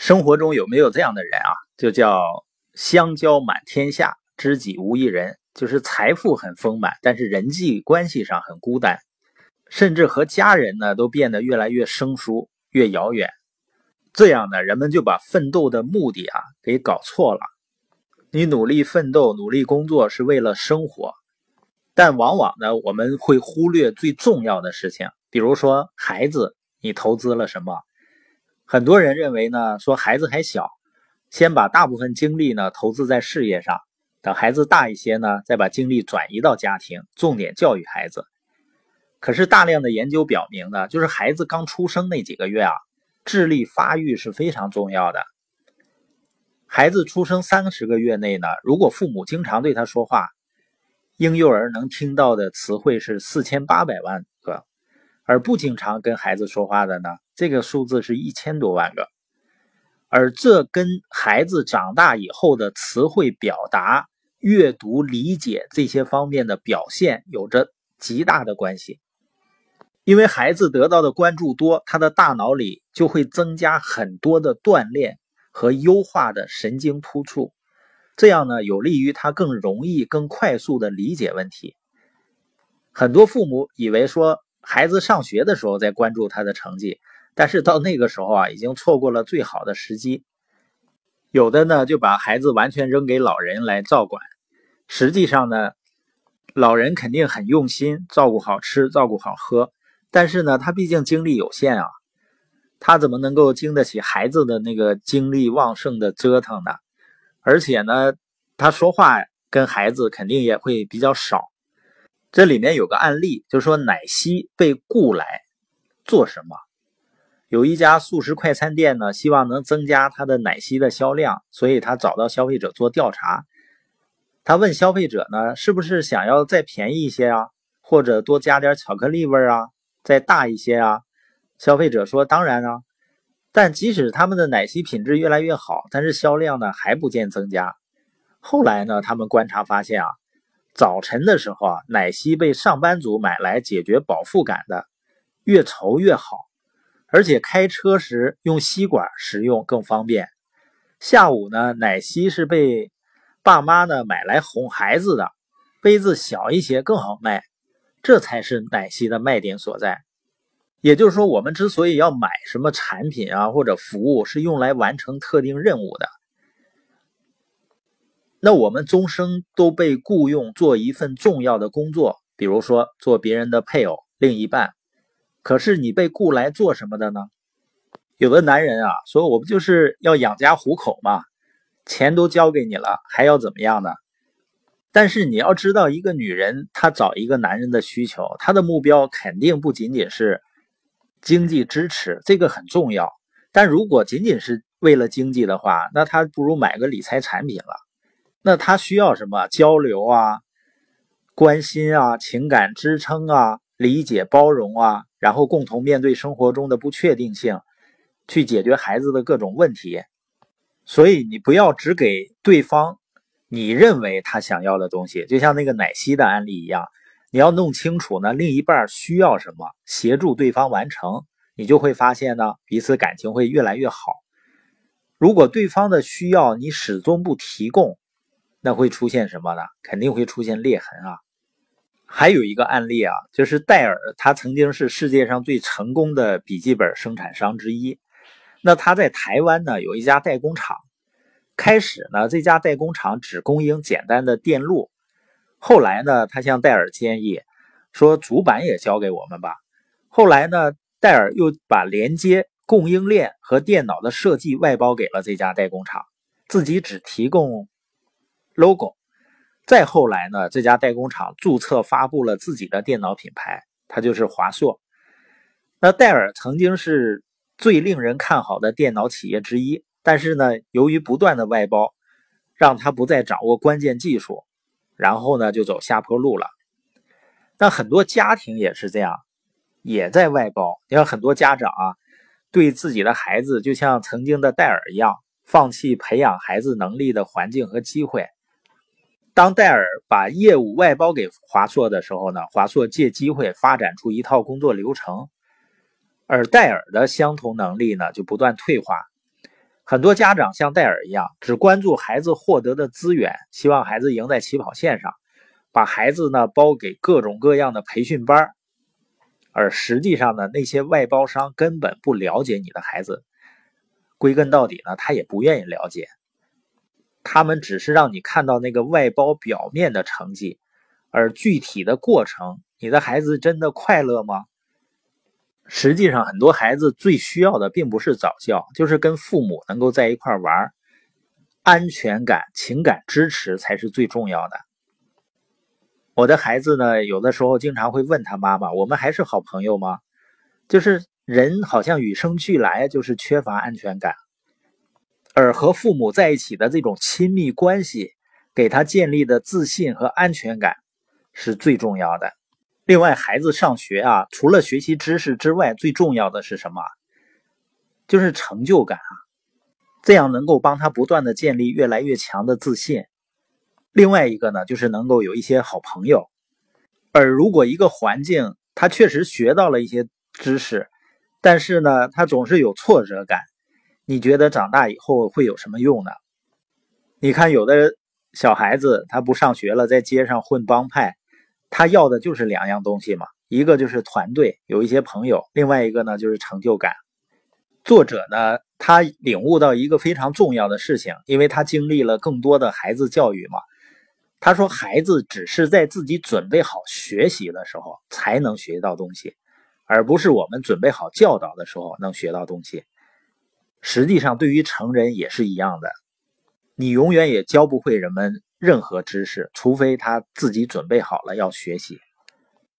生活中有没有这样的人啊？就叫相交满天下，知己无一人，就是财富很丰满，但是人际关系上很孤单，甚至和家人呢都变得越来越生疏、越遥远。这样呢，人们就把奋斗的目的啊给搞错了。你努力奋斗、努力工作是为了生活，但往往呢，我们会忽略最重要的事情，比如说孩子，你投资了什么？很多人认为呢，说孩子还小，先把大部分精力呢投资在事业上，等孩子大一些呢，再把精力转移到家庭，重点教育孩子。可是大量的研究表明呢，就是孩子刚出生那几个月啊，智力发育是非常重要的。孩子出生三十个月内呢，如果父母经常对他说话，婴幼儿能听到的词汇是四千八百万。而不经常跟孩子说话的呢，这个数字是一千多万个，而这跟孩子长大以后的词汇表达、阅读理解这些方面的表现有着极大的关系。因为孩子得到的关注多，他的大脑里就会增加很多的锻炼和优化的神经突触，这样呢，有利于他更容易、更快速的理解问题。很多父母以为说。孩子上学的时候在关注他的成绩，但是到那个时候啊，已经错过了最好的时机。有的呢就把孩子完全扔给老人来照管，实际上呢，老人肯定很用心照顾好吃，照顾好喝，但是呢，他毕竟精力有限啊，他怎么能够经得起孩子的那个精力旺盛的折腾呢？而且呢，他说话跟孩子肯定也会比较少。这里面有个案例，就是说奶昔被雇来做什么？有一家速食快餐店呢，希望能增加它的奶昔的销量，所以他找到消费者做调查。他问消费者呢，是不是想要再便宜一些啊，或者多加点巧克力味啊，再大一些啊？消费者说当然啊。但即使他们的奶昔品质越来越好，但是销量呢还不见增加。后来呢，他们观察发现啊。早晨的时候啊，奶昔被上班族买来解决饱腹感的，越稠越好，而且开车时用吸管食用更方便。下午呢，奶昔是被爸妈呢买来哄孩子的，杯子小一些更好卖，这才是奶昔的卖点所在。也就是说，我们之所以要买什么产品啊或者服务，是用来完成特定任务的。那我们终生都被雇佣做一份重要的工作，比如说做别人的配偶、另一半。可是你被雇来做什么的呢？有的男人啊，说我不就是要养家糊口吗？钱都交给你了，还要怎么样呢？但是你要知道，一个女人她找一个男人的需求，她的目标肯定不仅仅是经济支持，这个很重要。但如果仅仅是为了经济的话，那她不如买个理财产品了。那他需要什么交流啊、关心啊、情感支撑啊、理解包容啊，然后共同面对生活中的不确定性，去解决孩子的各种问题。所以你不要只给对方你认为他想要的东西，就像那个奶昔的案例一样，你要弄清楚呢另一半需要什么，协助对方完成，你就会发现呢彼此感情会越来越好。如果对方的需要你始终不提供，那会出现什么呢？肯定会出现裂痕啊！还有一个案例啊，就是戴尔，他曾经是世界上最成功的笔记本生产商之一。那他在台湾呢有一家代工厂，开始呢这家代工厂只供应简单的电路，后来呢他向戴尔建议说主板也交给我们吧。后来呢戴尔又把连接、供应链和电脑的设计外包给了这家代工厂，自己只提供。logo，再后来呢？这家代工厂注册发布了自己的电脑品牌，它就是华硕。那戴尔曾经是最令人看好的电脑企业之一，但是呢，由于不断的外包，让他不再掌握关键技术，然后呢，就走下坡路了。那很多家庭也是这样，也在外包。你看很多家长啊，对自己的孩子就像曾经的戴尔一样，放弃培养孩子能力的环境和机会。当戴尔把业务外包给华硕的时候呢，华硕借机会发展出一套工作流程，而戴尔的相同能力呢就不断退化。很多家长像戴尔一样，只关注孩子获得的资源，希望孩子赢在起跑线上，把孩子呢包给各种各样的培训班而实际上呢，那些外包商根本不了解你的孩子，归根到底呢，他也不愿意了解，他们只是让你看到那个外包表面的成绩，而具体的过程，你的孩子真的快乐吗？实际上，很多孩子最需要的并不是早教，就是跟父母能够在一块玩，安全感、情感支持才是最重要的。我的孩子呢，有的时候经常会问他妈妈：“我们还是好朋友吗？”就是人好像与生俱来就是缺乏安全感，而和父母在一起的这种亲密关系，给他建立的自信和安全感是最重要的。另外，孩子上学啊，除了学习知识之外，最重要的是什么？就是成就感啊，这样能够帮他不断的建立越来越强的自信。另外一个呢，就是能够有一些好朋友。而如果一个环境他确实学到了一些知识，但是呢，他总是有挫折感，你觉得长大以后会有什么用呢？你看，有的小孩子他不上学了，在街上混帮派。他要的就是两样东西嘛，一个就是团队，有一些朋友；另外一个呢就是成就感。作者呢，他领悟到一个非常重要的事情，因为他经历了更多的孩子教育嘛。他说，孩子只是在自己准备好学习的时候才能学到东西，而不是我们准备好教导的时候能学到东西。实际上，对于成人也是一样的，你永远也教不会人们。任何知识，除非他自己准备好了要学习。